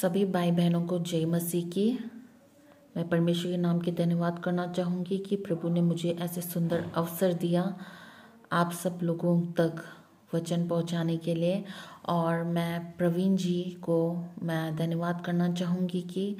सभी भाई बहनों को जय मसीह की। मैं परमेश्वर के नाम के धन्यवाद करना चाहूँगी कि प्रभु ने मुझे ऐसे सुंदर अवसर दिया आप सब लोगों तक वचन पहुँचाने के लिए। और मैं प्रवीण जी को मैं धन्यवाद करना चाहूँगी कि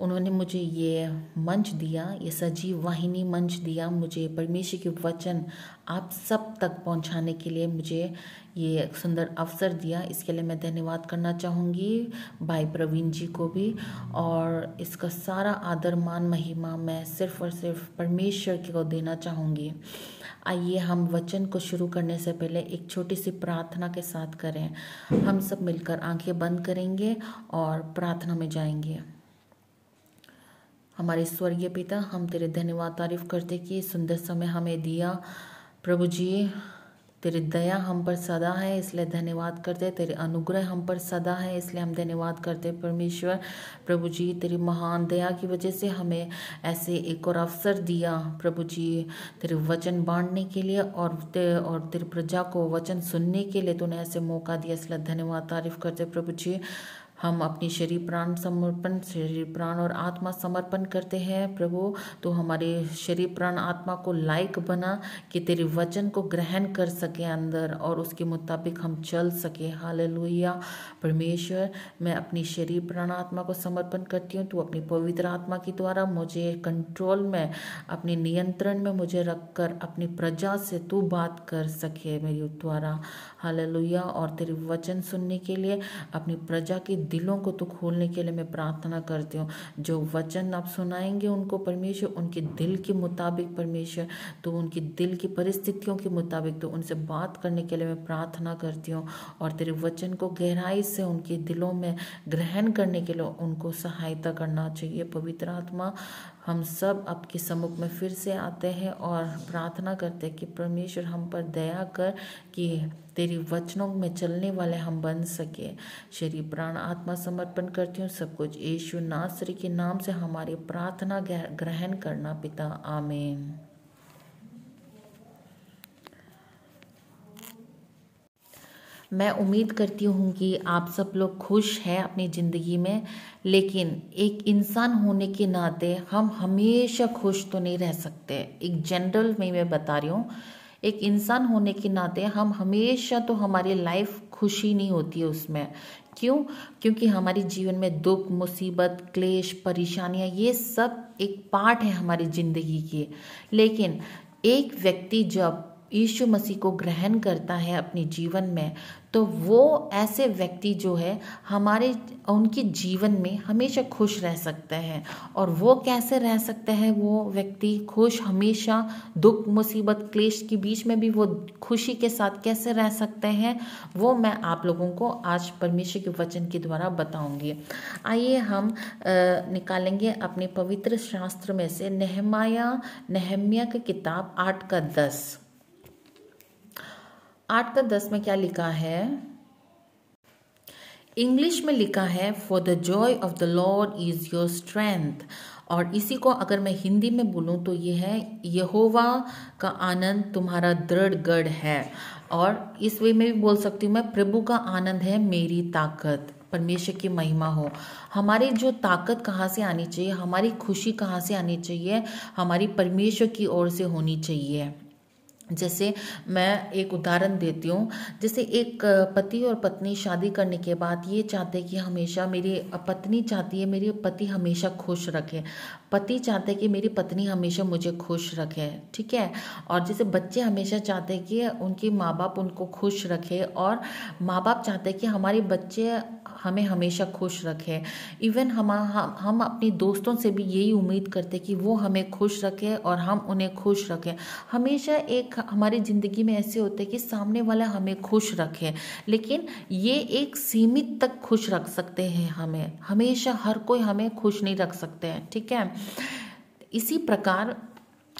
उन्होंने मुझे ये मंच दिया, ये सजीव वाहिनी मंच दिया, मुझे परमेश्वर के वचन आप सब तक पहुँचाने के लिए मुझे ये सुंदर अवसर दिया। इसके लिए मैं धन्यवाद करना चाहूँगी भाई प्रवीण जी को भी और इसका सारा आदर, मान, महिमा मैं सिर्फ़ और सिर्फ़ परमेश्वर को देना चाहूँगी। आइए हम वचन को शुरू करने से पहले एक छोटी सी प्रार्थना के साथ करें। हम सब मिलकर आँखें बंद करेंगे और प्रार्थना में जाएँगे। हमारे स्वर्गीय पिता हम तेरे धन्यवाद तारीफ़ करते कि सुंदर समय हमें दिया। प्रभु जी तेरी दया हम पर सदा है इसलिए धन्यवाद करते। तेरे अनुग्रह हम पर सदा है इसलिए हम धन्यवाद करते। परमेश्वर प्रभु जी तेरी महान दया की वजह से हमें ऐसे एक और अवसर दिया। प्रभु जी तेरे वचन बांटने के लिए और ते, और तेरे प्रजा को वचन सुनने के लिए तूने ऐसे मौका दिया इसलिए धन्यवाद तारीफ़ करते। प्रभु जी हम अपनी शरीर प्राण समर्पण, शरीर प्राण और आत्मा समर्पण करते हैं, प्रभु तो हमारे शरीर प्राण आत्मा को लायक बना कि तेरे वचन को ग्रहण कर सके अंदर और उसके मुताबिक हम चल सके। हाल परमेश्वर, मैं अपनी शरीर प्राण आत्मा को समर्पण करती हूँ तो अपनी पवित्र आत्मा के द्वारा मुझे कंट्रोल में, अपने नियंत्रण में मुझे रखकर, अपनी प्रजा से तू बात कर सके मेरे द्वारा। हाल और तेरे वचन सुनने के लिए अपनी प्रजा की दिलों को तो खोलने के लिए मैं प्रार्थना करती हूँ। जो वचन आप सुनाएँगे उनको परमेश्वर, उनके दिल के मुताबिक परमेश्वर तो उनकी दिल की परिस्थितियों के मुताबिक तो उनसे बात करने के लिए मैं प्रार्थना करती हूँ। और तेरे वचन को गहराई से उनके दिलों में ग्रहण करने के लिए उनको सहायता करना चाहिए। पवित्र आत्मा हम सब आपके सम्मुख में फिर से आते हैं और प्रार्थना करते हैं कि परमेश्वर हम पर दया कर कि तेरी वचनों में चलने वाले हम बन सके। शरीर, प्राण, आत्मा समर्पण करती हूँ, सब कुछ यीशु नासरी के नाम से हमारी प्रार्थना ग्रहण करना पिता। आमीन। मैं उम्मीद करती हूँ कि आप सब लोग खुश हैं अपनी ज़िंदगी में, लेकिन एक इंसान होने के नाते हम हमेशा खुश तो नहीं रह सकते। एक जनरल में मैं बता रही हूँ, एक इंसान होने के नाते हम हमेशा तो हमारी लाइफ खुशी नहीं होती है उसमें। क्यों? क्योंकि हमारे जीवन में दुख, मुसीबत, क्लेश, परेशानियाँ, ये सब एक पार्ट है हमारी ज़िंदगी की। लेकिन एक व्यक्ति जब यीशु मसीह को ग्रहण करता है अपने जीवन में तो वो ऐसे व्यक्ति जो है, हमारे, उनके जीवन में हमेशा खुश रह सकते हैं। और वो कैसे रह सकते हैं? वो व्यक्ति खुश, हमेशा दुख, मुसीबत, क्लेश के बीच में भी वो खुशी के साथ कैसे रह सकते हैं, वो मैं आप लोगों को आज परमेश्वर के वचन के द्वारा बताऊँगी। आइए हम निकालेंगे अपने पवित्र शास्त्र में से नहमाया नहमिया की किताब आठ का दस। आठ का दस में क्या लिखा है? इंग्लिश में लिखा है for the joy of the Lord is your strength और इसी को अगर मैं हिंदी में बोलूँ तो ये है, यहोवा का आनंद तुम्हारा दृढ़ गढ़ है। और इस वे में भी बोल सकती हूँ मैं, प्रभु का आनंद है मेरी ताकत, परमेश्वर की महिमा हो। हमारी जो ताकत कहाँ से आनी चाहिए, हमारी खुशी कहाँ से आनी चाहिए, हमारी परमेश्वर की ओर से होनी चाहिए। जैसे मैं एक उदाहरण देती हूँ। जैसे एक पति और पत्नी शादी करने के बाद ये चाहते हैं कि हमेशा मेरी पत्नी चाहती है मेरी पति हमेशा खुश रखे। पति चाहते हैं कि मेरी पत्नी हमेशा मुझे खुश रखे, ठीक है? और जैसे बच्चे हमेशा चाहते हैं कि उनके माँ बाप उनको खुश रखे और माँ बाप चाहते हैं कि हमारे बच्चे हमें हमेशा खुश रखे। इवन हम हम अपने दोस्तों से भी यही उम्मीद करते कि वो हमें खुश रखे और हम उन्हें खुश रखें। हमेशा एक हमारी ज़िंदगी में ऐसे होते हैं कि सामने वाला हमें खुश रखे, लेकिन ये एक सीमित तक खुश रख सकते हैं हमें, हमेशा हर कोई हमें खुश नहीं रख सकते हैं, ठीक है? इसी प्रकार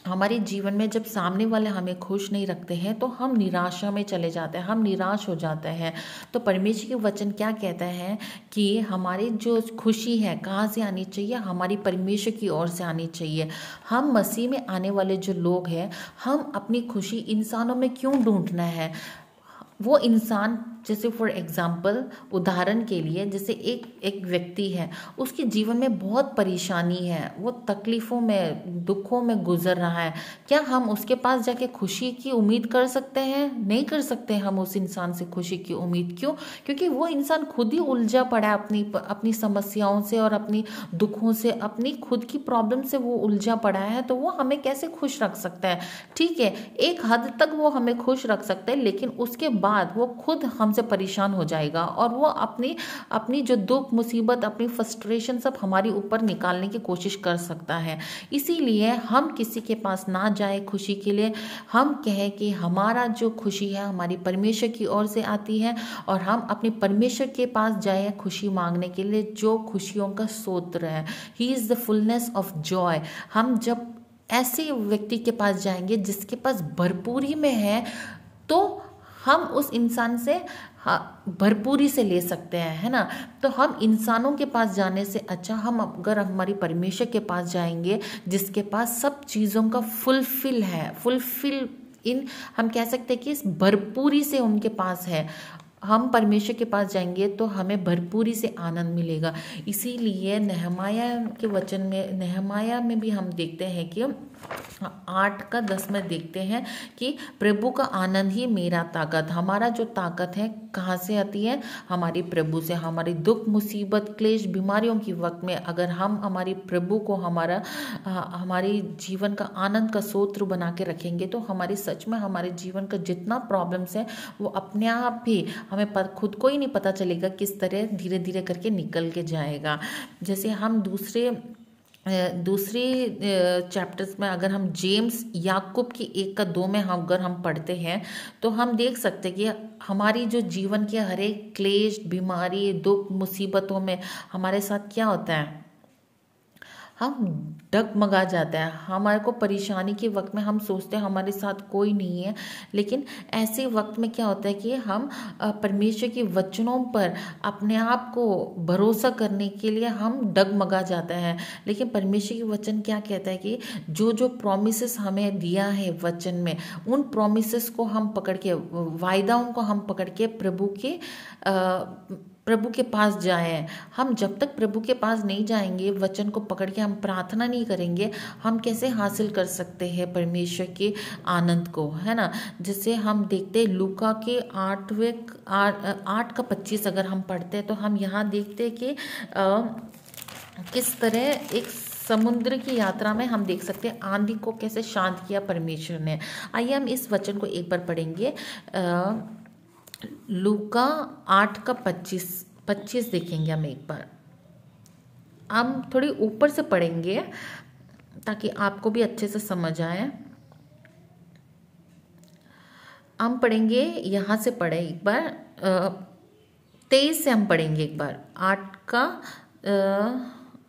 हमारे जीवन में जब सामने वाले हमें खुश नहीं रखते हैं तो हम निराशा में चले जाते हैं, हम निराश हो जाते हैं। तो परमेश्वर के वचन क्या कहते हैं कि हमारी जो खुशी है, कहाँ से आनी चाहिए? हमारी परमेश्वर की ओर से आनी चाहिए। हम मसीह में आने वाले जो लोग हैं, हम अपनी खुशी इंसानों में क्यों ढूंढना है? वो इंसान जैसे फॉर एग्ज़ाम्पल उदाहरण के लिए जैसे एक एक व्यक्ति है, उसके जीवन में बहुत परेशानी है, वो तकलीफ़ों में, दुखों में गुजर रहा है। क्या हम उसके पास जाके खुशी की उम्मीद कर सकते हैं? नहीं कर सकते हम उस इंसान से खुशी की उम्मीद क्यों? क्योंकि वो इंसान खुद ही उलझा पड़ा है अपनी अपनी समस्याओं से और अपनी दुखों से, अपनी खुद की प्रॉब्लम से वो उलझा पड़ा है तो वो हमें कैसे खुश रख सकता है? ठीक है, एक हद तक वो हमें खुश रख सकते हैं, लेकिन उसके बाद वो खुद हमसे परेशान हो जाएगा और वो अपनी अपनी जो दुख, मुसीबत, अपनी फ्रस्ट्रेशन सब हमारी ऊपर निकालने की कोशिश कर सकता है। इसीलिए हम किसी के पास ना जाए खुशी के लिए। हम कहें कि हमारा जो खुशी है हमारी परमेश्वर की ओर से आती है और हम अपने परमेश्वर के पास जाए खुशी मांगने के लिए जो खुशियों का सोत्र है he is the fullness of joy हम जब ऐसे व्यक्ति के पास जाएँगे जिसके पास भरपूरी में है तो हम उस इंसान से भरपूरी से ले सकते हैं, है ना? तो हम इंसानों के पास जाने से अच्छा हम अगर हमारी परमेश्वर के पास जाएँगे, जिसके पास सब चीज़ों का फुलफिल है फुलफिल इन हम कह सकते हैं कि इस भरपूरी से उनके पास है। हम परमेश्वर के पास जाएँगे तो हमें भरपूरी से आनंद मिलेगा। इसीलिए नहमाया के वचन में, नहमाया में भी हम देखते हैं कि आठ का दस में देखते हैं कि प्रभु का आनंद ही मेरा ताकत। हमारा जो ताकत है, कहाँ से आती है? हमारी प्रभु से। हमारी दुख, मुसीबत, क्लेश, बीमारियों की वक्त में अगर हम हमारी प्रभु को हमारा हमारे जीवन का आनंद का सूत्र बना के रखेंगे तो हमारी सच में हमारे जीवन का जितना प्रॉब्लम्स है, वो अपने आप भी हमें पर, खुद को ही नहीं पता चलेगा किस तरह धीरे धीरे करके निकल के जाएगा। जैसे हम दूसरे दूसरी चैप्टर्स में अगर हम जेम्स याकूब की एक का दो में हम, अगर हम पढ़ते हैं तो हम देख सकते हैं कि हमारी जो जीवन के हर एक क्लेश, बीमारी, दुख, मुसीबतों में हमारे साथ क्या होता है? हम डगमगा जाते हैं। हमारे को परेशानी के वक्त में हम सोचते हैं हमारे साथ कोई नहीं है। लेकिन ऐसे वक्त में क्या होता है कि हम परमेश्वर के वचनों पर अपने आप को भरोसा करने के लिए हम डगमगा जाते हैं। लेकिन परमेश्वर के वचन क्या कहता है कि जो जो प्रोमिस हमें दिया है वचन में उन प्रोमिस को हम पकड़ के वायदाओं को हम पकड़ के प्रभु के आ, प्रभु के पास जाए। हम जब तक प्रभु के पास नहीं जाएँगे वचन को पकड़ के हम प्रार्थना नहीं करेंगे हम कैसे हासिल कर सकते हैं परमेश्वर के आनंद को है ना? जैसे हम देखते हैं लुका के आठवें आठ का पच्चीस अगर हम पढ़ते हैं तो हम यहाँ देखते हैं कि आ, किस तरह एक समुद्र की यात्रा में हम देख सकते हैं आंधी को कैसे शांत किया परमेश्वर ने। आइए हम इस वचन को एक बार पढ़ेंगे। आ, लूका आठ का पच्चीस पच्चीस देखेंगे हम एक बार। हम थोड़ी ऊपर से पढ़ेंगे ताकि आपको भी अच्छे से समझ आए। हम पढ़ेंगे, यहाँ से पढ़े एक बार तेईस से हम पढ़ेंगे एक बार। आठ का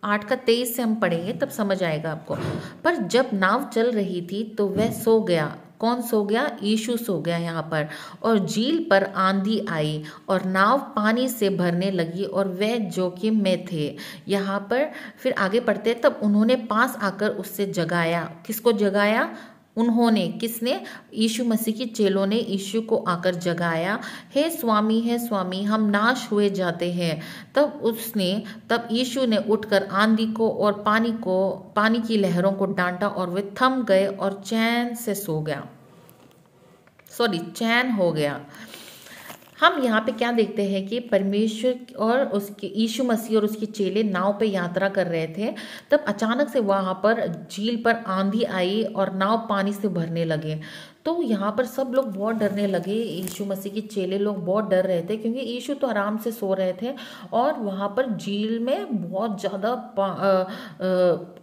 आठ का तेईस से हम पढ़ेंगे, तब समझ आएगा आपको। पर जब नाव चल रही थी तो वह सो गया। कौन सो गया? यीशु सो गया यहाँ पर। और झील पर आंधी आई और नाव पानी से भरने लगी और वह जोखिम में थे। यहाँ पर फिर आगे पढ़ते तब उन्होंने पास आकर उससे जगाया। किसको जगाया? उन्होंने किसने? यीशु मसीह की चेलों ने यीशु को आकर जगाया। हे स्वामी हे स्वामी, हम नाश हुए जाते हैं। तब उसने, तब यीशु ने उठकर आंधी को और पानी को, पानी की लहरों को डांटा और वे थम गए और चैन से सो गया। सॉरी, चैन हो गया। हम यहाँ पे क्या देखते हैं कि परमेश्वर और उसके, यीशु मसीह और उसके चेले नाव पे यात्रा कर रहे थे, तब अचानक से वहाँ पर झील पर आंधी आई और नाव पानी से भरने लगे। तो यहाँ पर सब लोग बहुत डरने लगे। यीशु मसीह के चेले लोग बहुत डर रहे थे क्योंकि यीशु तो आराम से सो रहे थे और वहाँ पर झील में बहुत ज़्यादा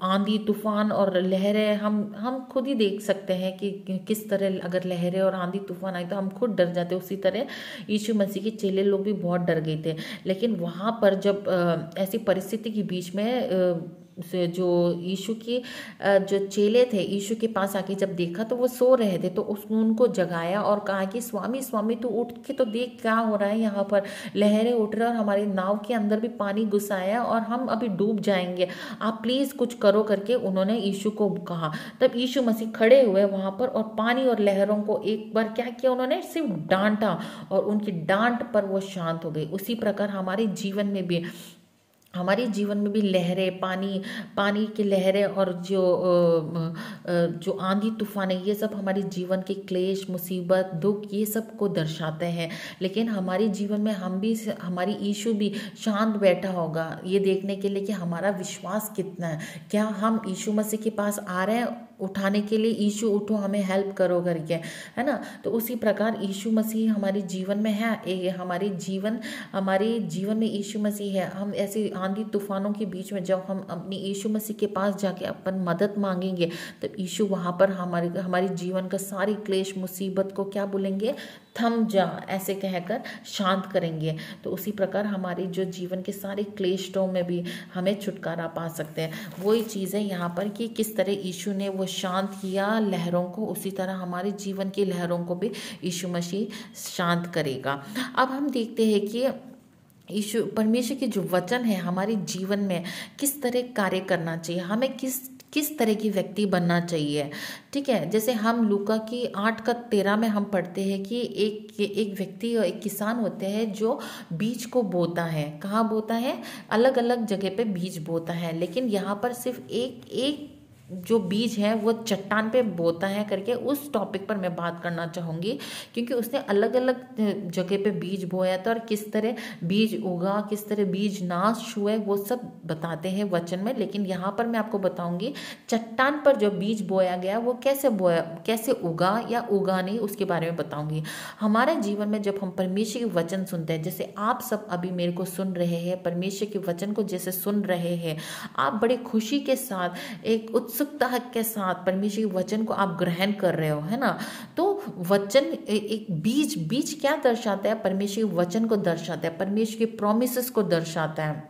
आंधी, तूफ़ान और लहरें हम हम खुद ही देख सकते हैं कि किस तरह अगर लहरें और आंधी, तूफ़ान आई तो हम खुद डर जाते। उसी तरह यीशु मसीह के चेले लोग भी बहुत डर गए थे। लेकिन वहाँ पर जब ऐसी परिस्थिति के बीच में से जो यीशु की जो चेले थे, यीशु के पास आके जब देखा तो वो सो रहे थे तो उसने उनको जगाया और कहा कि, स्वामी स्वामी, तू उठ के तो देख क्या हो रहा है यहाँ पर। लहरें उठ रहे और हमारी नाव के अंदर भी पानी घुसाया और हम अभी डूब जाएँगे। आप प्लीज़ कुछ करो करके उन्होंने यीशु को कहा। तब यीशु मसीह खड़े हुए वहाँ पर और पानी और लहरों को एक बार क्या किया उन्होंने? सिर्फ़ डांटा और उनकी डांट पर वो शांत हो गई। उसी प्रकार हमारे जीवन में भी हमारे जीवन में भी लहरें, पानी पानी की लहरें और जो जो आंधी तूफ़ान है, ये सब हमारे जीवन के क्लेश, मुसीबत, दुख, ये सबको दर्शाते हैं। लेकिन हमारे जीवन में हम भी हमारी ईशु भी शांत बैठा होगा, ये देखने के लिए कि हमारा विश्वास कितना है। क्या हम ईशु मसीह के पास आ रहे हैं? उठाने के लिए ईशु उठो हमें हेल्प करो करके है ना? तो उसी प्रकार ईशु मसीह हमारे जीवन में है ए, हमारे जीवन हमारे जीवन में ईशु मसीह है। हम ऐसे आंधी तूफानों के बीच में जब हम अपनी ईशु मसीह के पास जाके अपन मदद मांगेंगे तो ईशु वहाँ पर हमारे हमारे जीवन का सारी क्लेश मुसीबत को क्या बोलेंगे? थम जा, ऐसे कहकर शांत करेंगे। तो उसी प्रकार हमारी जो जीवन के सारे क्लेशों में भी हमें छुटकारा पा सकते हैं। वही चीज़ है यहाँ पर कि किस तरह यीशु ने वो शांत किया लहरों को, उसी तरह हमारे जीवन की लहरों को भी यीशु मसीह शांत करेगा। अब हम देखते हैं कि ईश्वर परमेश्वर के जो वचन है हमारे जीवन में किस तरह कार्य करना चाहिए, हमें किस किस तरह की व्यक्ति बनना चाहिए? ठीक है, जैसे हम लुका की आठ का तेरह में हम पढ़ते हैं कि एक एक व्यक्ति एक किसान होते हैं जो बीज को बोता है। कहाँ बोता है? अलग अलग जगह पे बीज बोता है, लेकिन यहाँ पर सिर्फ़ एक एक जो बीज है, वो चट्टान पे बोता है करके उस टॉपिक पर मैं बात करना चाहूँगी, क्योंकि उसने अलग अलग जगह पे बीज बोया था और किस तरह बीज उगा, किस तरह बीज नाश हुए, वो सब बताते हैं वचन में। लेकिन यहाँ पर मैं आपको बताऊँगी, चट्टान पर जो बीज बोया गया, वो कैसे बोया, कैसे उगा या उगा नहीं, उसके बारे में बताऊँगी। हमारे जीवन में जब हम परमेश्वर के वचन सुनते हैं, जैसे आप सब अभी मेरे को सुन रहे हैं, परमेश्वर के वचन को जैसे सुन रहे हैं, आप बड़े खुशी के साथ एक उत्सुक उत्सुकता के साथ? परमेश्वर के वचन को आप ग्रहण कर रहे हो है ना? तो वचन एक बीज बीज क्या दर्शाता है? परमेश्वर के वचन को दर्शाता है परमेश्वर के प्रोमिस को दर्शाता है।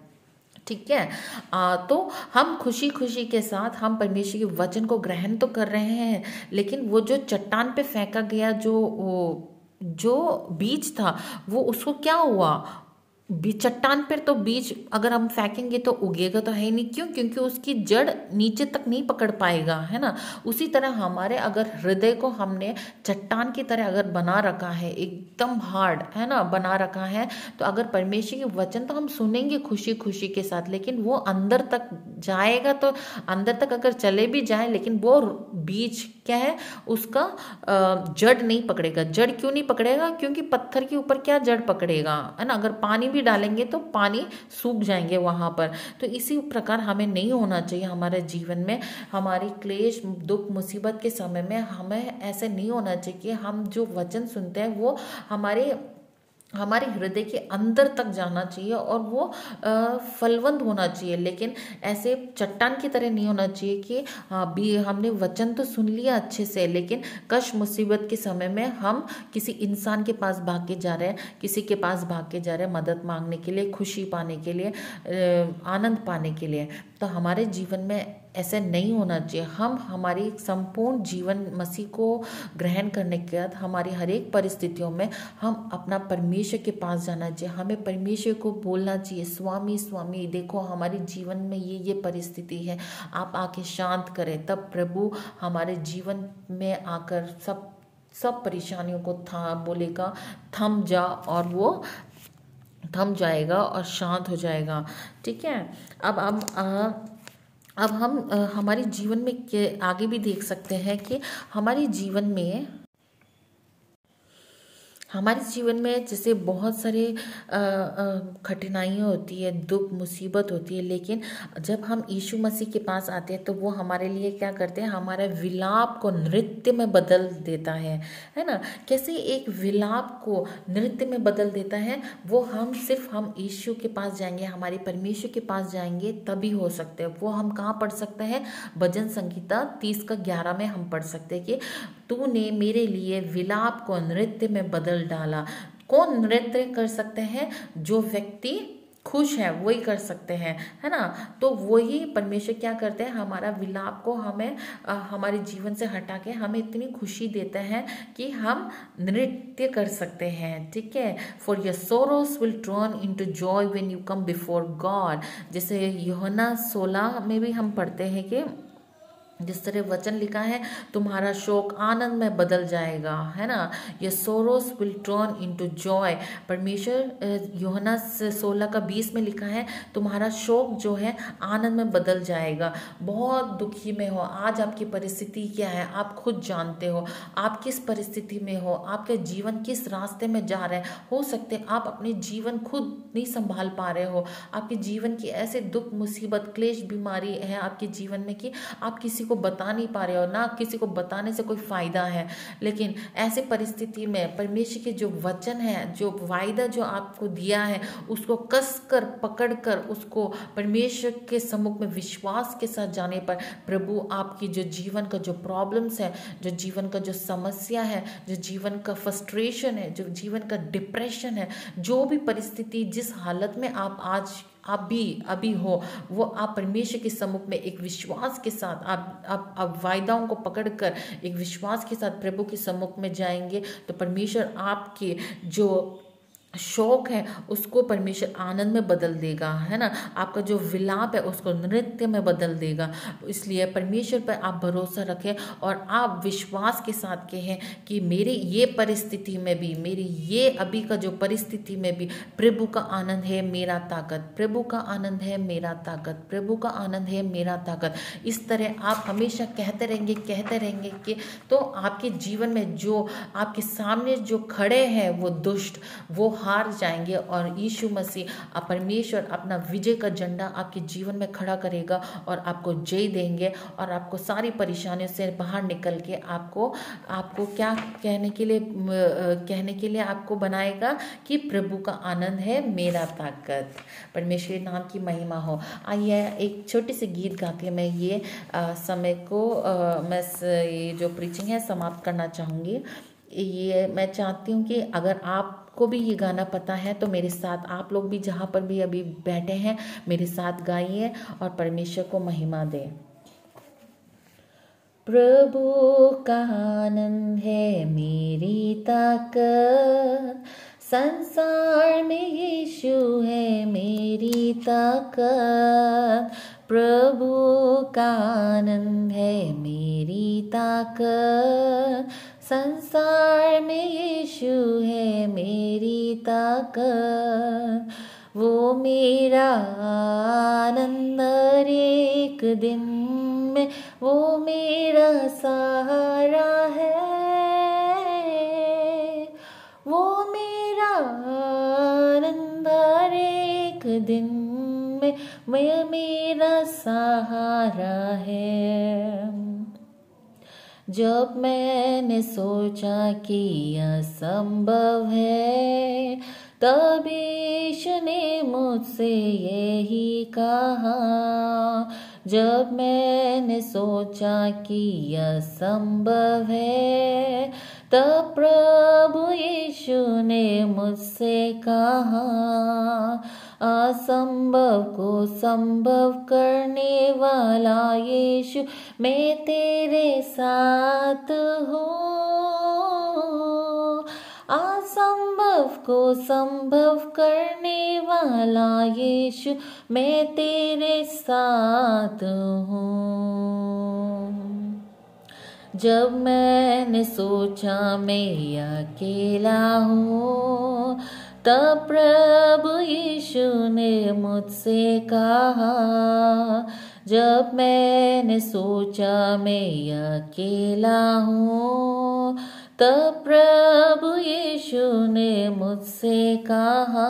ठीक है? आ, तो हम खुशी खुशी के साथ हम परमेश्वर के वचन को ग्रहण तो कर रहे हैं लेकिन वो जो चट्टान पे फेंका गया जो वो जो बीज था वो उसको क्या हुआ? बीज चट्टान पर तो बीज अगर हम फेंकेंगे तो उगेगा तो है ही नहीं। क्यों? क्योंकि उसकी जड़ नीचे तक नहीं पकड़ पाएगा, है ना? उसी तरह हमारे अगर हृदय को हमने चट्टान की तरह अगर बना रखा है, एकदम हार्ड है ना? बना रखा है तो अगर परमेश्वर के वचन तो हम सुनेंगे खुशी खुशी के साथ, लेकिन वो अंदर तक जाएगा तो अंदर तक अगर चले भी जाए, लेकिन वो बीज क्या है? उसका जड़ नहीं पकड़ेगा। जड़ क्यों नहीं पकड़ेगा? क्योंकि पत्थर के ऊपर क्या जड़ पकड़ेगा? है ना? अगर पानी भी डालेंगे तो पानी सूख जाएँगे वहाँ पर। तो इसी प्रकार हमें नहीं होना चाहिए हमारे जीवन में। हमारी क्लेश, दुख, मुसीबत के समय में हमें ऐसे नहीं होना चाहिए कि हम जो वचन सुनते हैं वो हमारे हमारे हृदय के अंदर तक जाना चाहिए और वो फलवंत होना चाहिए। लेकिन ऐसे चट्टान की तरह नहीं होना चाहिए कि हाँ भी हमने वचन तो सुन लिया अच्छे से, लेकिन कश मुसीबत के समय में हम किसी इंसान के पास भाग के जा रहे हैं, किसी के पास भाग के जा रहे हैं मदद मांगने के लिए, खुशी पाने के लिए आनंद पाने के लिए। तो हमारे जीवन में ऐसे नहीं होना चाहिए। हम हमारी संपूर्ण जीवन मसीह को ग्रहण करने के बाद हमारी हर एक परिस्थितियों में हम अपना परमेश्वर के पास जाना चाहिए। हमें परमेश्वर को बोलना चाहिए, स्वामी स्वामी, देखो हमारे जीवन में ये ये परिस्थिति है। आप आके शांत करें। तब प्रभु हमारे जीवन में आकर सब सब परेशानियों को था, बोलेगा, थम जा और वो थम जाएगा और शांत हो जाएगा। ठीक है? अब अब अब हम हमारे जीवन में के, आगे भी देख सकते हैं कि हमारे जीवन में हमारे जीवन में जैसे बहुत सारे कठिनाइयाँ होती है, दुख, मुसीबत होती है, लेकिन जब हम यीशु मसीह के पास आते हैं तो वो हमारे लिए क्या करते हैं? हमारे विलाप को नृत्य में बदल देता है है ना? कैसे एक विलाप को नृत्य में बदल देता है? वो हम सिर्फ़ हम यीशु के पास जाएँगे, हमारे परमेश्वर के पास जाएँगे, तभी हो सकते हैं। वो हम कहाँ पढ़ सकते हैं? भजन संगीता तीस का ग्यारह में हम पढ़ सकते हैं कि तूने मेरे लिए विलाप को नृत्य में बदल डाला। कौन नृत्य कर सकते हैं? जो व्यक्ति खुश है वही कर सकते हैं है ना? तो वही परमेश्वर क्या करते हैं? हमारा विलाप को हमें आ, हमारे जीवन से हटा के हमें इतनी खुशी देते हैं कि हम नृत्य कर सकते हैं ठीक है? For your sorrows will turn in to joy when you come before God जैसे योहना सोलह में भी हम पढ़ते हैं कि जिस तरह वचन लिखा है, तुम्हारा शोक आनंद में बदल जाएगा, है ना? ये sorrows will turn into joy परमेश्वर योहना सोलह का बीस में लिखा है, तुम्हारा शोक जो है, आनंद में बदल जाएगा। बहुत दुखी में हो। आज आपकी परिस्थिति क्या है? आप खुद जानते हो। आप किस परिस्थिति में हो? आपके जीवन किस रास्ते में जा रहे हैं? हो सकते आप अपने जीवन खुद नहीं संभाल पा रहे हो। आपके जीवन की ऐसे दुख, मुसीबत, क्लेश, बीमारी है आपके जीवन में कि आप किसी किसी को बता नहीं पा रहे हो ना किसी को बताने से कोई फ़ायदा है। लेकिन ऐसे परिस्थिति में परमेश्वर के जो वचन है, जो वायदा जो आपको दिया है, उसको कस कर पकड़ कर उसको परमेश्वर के सम्मुख में विश्वास के साथ जाने पर प्रभु आपकी जो जीवन का जो प्रॉब्लम्स है, जो जीवन का जो समस्या है, जो जीवन का फ्रस्ट्रेशन है, जो जीवन का डिप्रेशन है, जो भी परिस्थिति जिस हालत में आप आज आप भी अभी हो। वो आप परमेश्वर के सम्मुख में एक विश्वास के साथ, आप आप आप वायदाओं को पकड़कर एक विश्वास के साथ प्रभु के सम्मुख में जाएँगे तो परमेश्वर आपके जो शौक है, उसको परमेश्वर आनंद में बदल देगा, है ना? आपका जो विलाप है, उसको नृत्य में बदल देगा। इसलिए परमेश्वर पर आप भरोसा रखें और आप विश्वास के साथ कहें कि मेरी ये परिस्थिति में भी, मेरी ये अभी का जो परिस्थिति में भी प्रभु का आनंद है, मेरा ताकत। प्रभु का आनंद है, मेरा ताकत। प्रभु का आनंद है, मेरा ताकत। इस तरह आप हमेशा कहते रहेंगे कहते रहेंगे कि तो आपके जीवन में जो, आपके सामने जो खड़े हैं, वो दुष्ट, वो हार जाएँगे और यीशु मसीह परमेश्वर अपना विजय का झंडा आपके जीवन में खड़ा करेगा और आपको जय देंगे और आपको सारी परेशानियों से बाहर निकल के आपको आपको क्या कहने के लिए कहने के लिए आपको बनाएगा कि प्रभु का आनंद है मेरा ताकत। परमेश्वर नाम की महिमा हो। आइए एक छोटे से गीत गा के मैं ये आ, समय को आ, मैं ये जो प्रीचिंग है समाप्त करना चाहूँगी। ये मैं चाहती हूँ कि अगर आप को भी ये गाना पता है तो मेरे साथ आप लोग भी जहाँ पर भी अभी बैठे हैं, मेरे साथ गाइए और परमेश्वर को महिमा दें। प्रभु का आनंद है मेरी ताकत, संसार में यीशु है मेरी ताकत। प्रभु का आनंद है मेरी ताकत संसार में यीशु है मेरी ताकत। वो मेरा आनंद एक दिन में। वो मेरा सहारा है। वो मेरा आनंद एक दिन में। मैं मेरा सहारा है। जब मैंने सोचा कि असंभव है, तब ईश ने मुझसे यही कहा। जब मैंने सोचा कि असंभव है, तब प्रभु यीशु ने मुझसे कहा असंभव को संभव करने वाला यीशु, मैं तेरे साथ हूँ। असंभव को संभव करने वाला यीशु, मैं तेरे साथ हूँ। जब मैंने सोचा मैं अकेला हूँ तब प्रभु यीशु ने मुझसे कहा, जब मैंने सोचा मैं अकेला हूँ, तब प्रभु यीशु ने मुझसे कहा,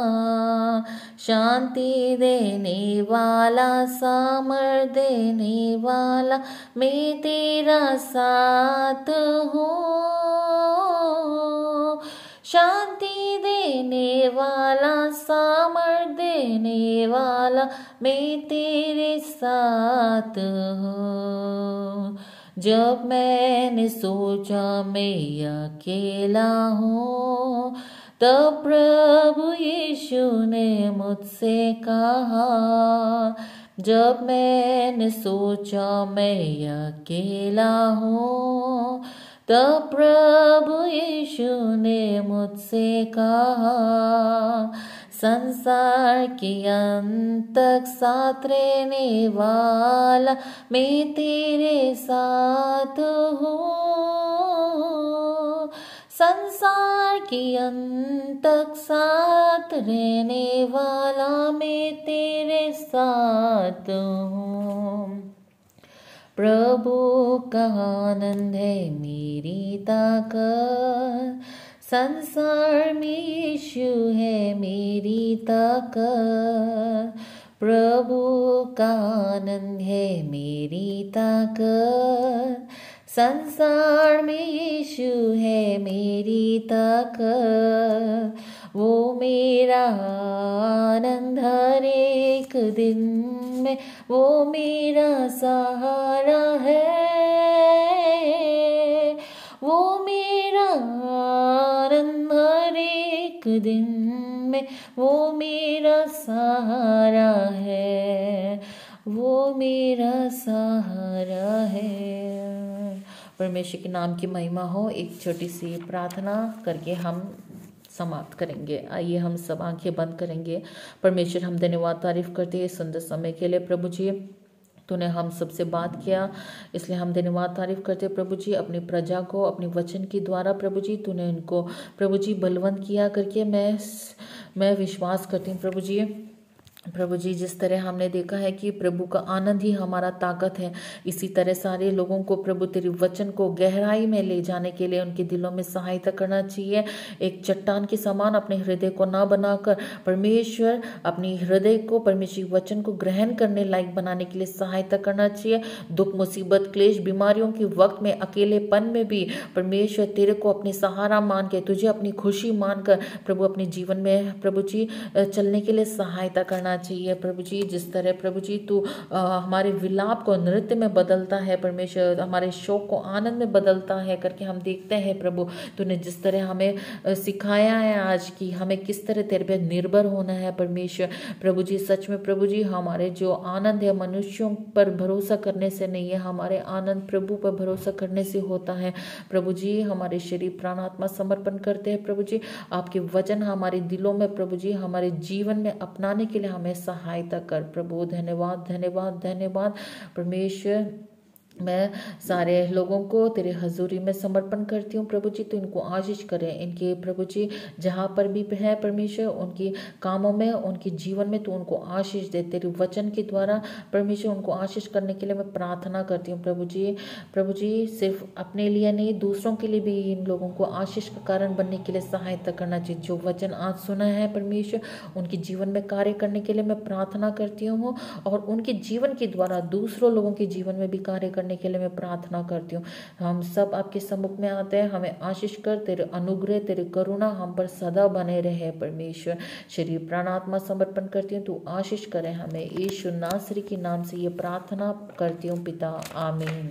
शांति देने वाला सामर देने वाला, मैं तेरा साथ हूँ। शांति देने वाला, सामर देने वाला मैं तेरे साथ हूँ। जब मैंने सोचा मैं अकेला हूँ, तब प्रभु यीशु ने मुझसे कहा, जब मैंने सोचा मैं अकेला हूँ तब प्रभु यीशु ने मुझसे कहा, संसार के अंत तक साथ रहने वाला मैं तेरे साथ हूँ। संसार के अंत तक साथ रहने वाला मैं तेरे साथ हूँ। प्रभु का आनंद है मेरी ताकत। संसार में यीशु है मेरी ताकत। प्रभु का आनंद है मेरी ताकत। संसार में यीशु है मेरी ताकत। वो मेरा आनंद हर एक दिन। में वो मेरा सहारा है। वो मेरा हर एक दिन में वो मेरा सहारा है। वो मेरा सहारा है। परमेश्वर के नाम की महिमा हो, एक छोटी सी प्रार्थना करके हम समाप्त करेंगे। आइए हम सब आँखें बंद करेंगे। परमेश्वर, हम धन्यवाद तारीफ़ करते हैं सुंदर समय के लिए। प्रभु जी, तूने हम सबसे बात किया, इसलिए हम धन्यवाद तारीफ़ करते प्रभु जी, अपनी प्रजा को, अपने वचन के द्वारा प्रभु जी, तूने उनको, प्रभु जी, बलवंत किया करके मैं मैं विश्वास करती हूँ। प्रभु जी प्रभु जी, जिस तरह हमने देखा है कि प्रभु का आनंद ही हमारा ताकत है, इसी तरह सारे लोगों को प्रभु तेरे वचन को गहराई में ले जाने के लिए उनके दिलों में सहायता करना चाहिए। एक चट्टान के समान अपने हृदय को ना बनाकर, परमेश्वर अपने हृदय को, परमेश्वर वचन को ग्रहण करने लायक बनाने के लिए सहायता करना चाहिए। दुख, मुसीबत, क्लेश, बीमारियों के वक्त में, अकेलेपन में भी परमेश्वर तेरे को अपनी सहारा मान के तुझे अपनी खुशी मानकर प्रभु अपने जीवन में प्रभु जी चलने के लिए सहायता करना करना चाहिए, प्रभु जी, जिस तरह प्रभु जी तू हमारे विलाप को नृत्य में बदलता है, परमेश्वर, हमारे शोक को आनंद में बदलता है, करके हम देखते हैं प्रभु, तूने जिस तरह हमें सिखाया है आज की हमें किस तरह तेरे पे निर्भर होना है परमेश्वर। प्रभु जी, सच में प्रभु जी, हमारे जो आनंद है मनुष्यों पर भरोसा करने से नहीं है, हमारे आनंद प्रभु पर भरोसा करने से होता है। प्रभु जी, हमारे शरीर प्राणात्मा समर्पण करते हैं प्रभु जी, आपके वचन हमारे दिलों में प्रभु जी, हमारे जीवन में अपनाने के लिए हम हमें सहायता कर। प्रभु धन्यवाद धन्यवाद धन्यवाद। परमेश्वर मैं सारे लोगों को तेरे हजूरी में समर्पण करती हूँ, प्रभु जी तो इनको आशीष करें। इनके प्रभु जी, जहाँ पर भी है परमेश्वर, उनकी कामों में, उनके जीवन में तो उनको आशीष दे। तेरे वचन के द्वारा परमेश्वर उनको आशीष करने के लिए मैं प्रार्थना करती हूँ, प्रभु जी। प्रभु जी, सिर्फ़ अपने लिए नहीं, दूसरों के लिए भी इन लोगों को आशीष का कारण बनने के लिए सहायता करना चाहिए। जो वचन आज सुना है परमेश्वर, उनके जीवन में कार्य करने के लिए मैं प्रार्थना करती हूँ और उनके जीवन के द्वारा दूसरों लोगों के जीवन में भी कार्य करने के लिए मैं प्रार्थना करती हूँ। हम सब आपके सम्मुख में आते हैं। हमें आशीष कर, तेरे अनुग्रह, तेरे करुणा हम पर सदा बने रहे परमेश्वर। शरीर प्राणात्मा समर्पण करती हूँ। तू आशीष करे हमें। यीशु नासरी के नाम से ये प्रार्थना करती हूँ, पिता। आमीन।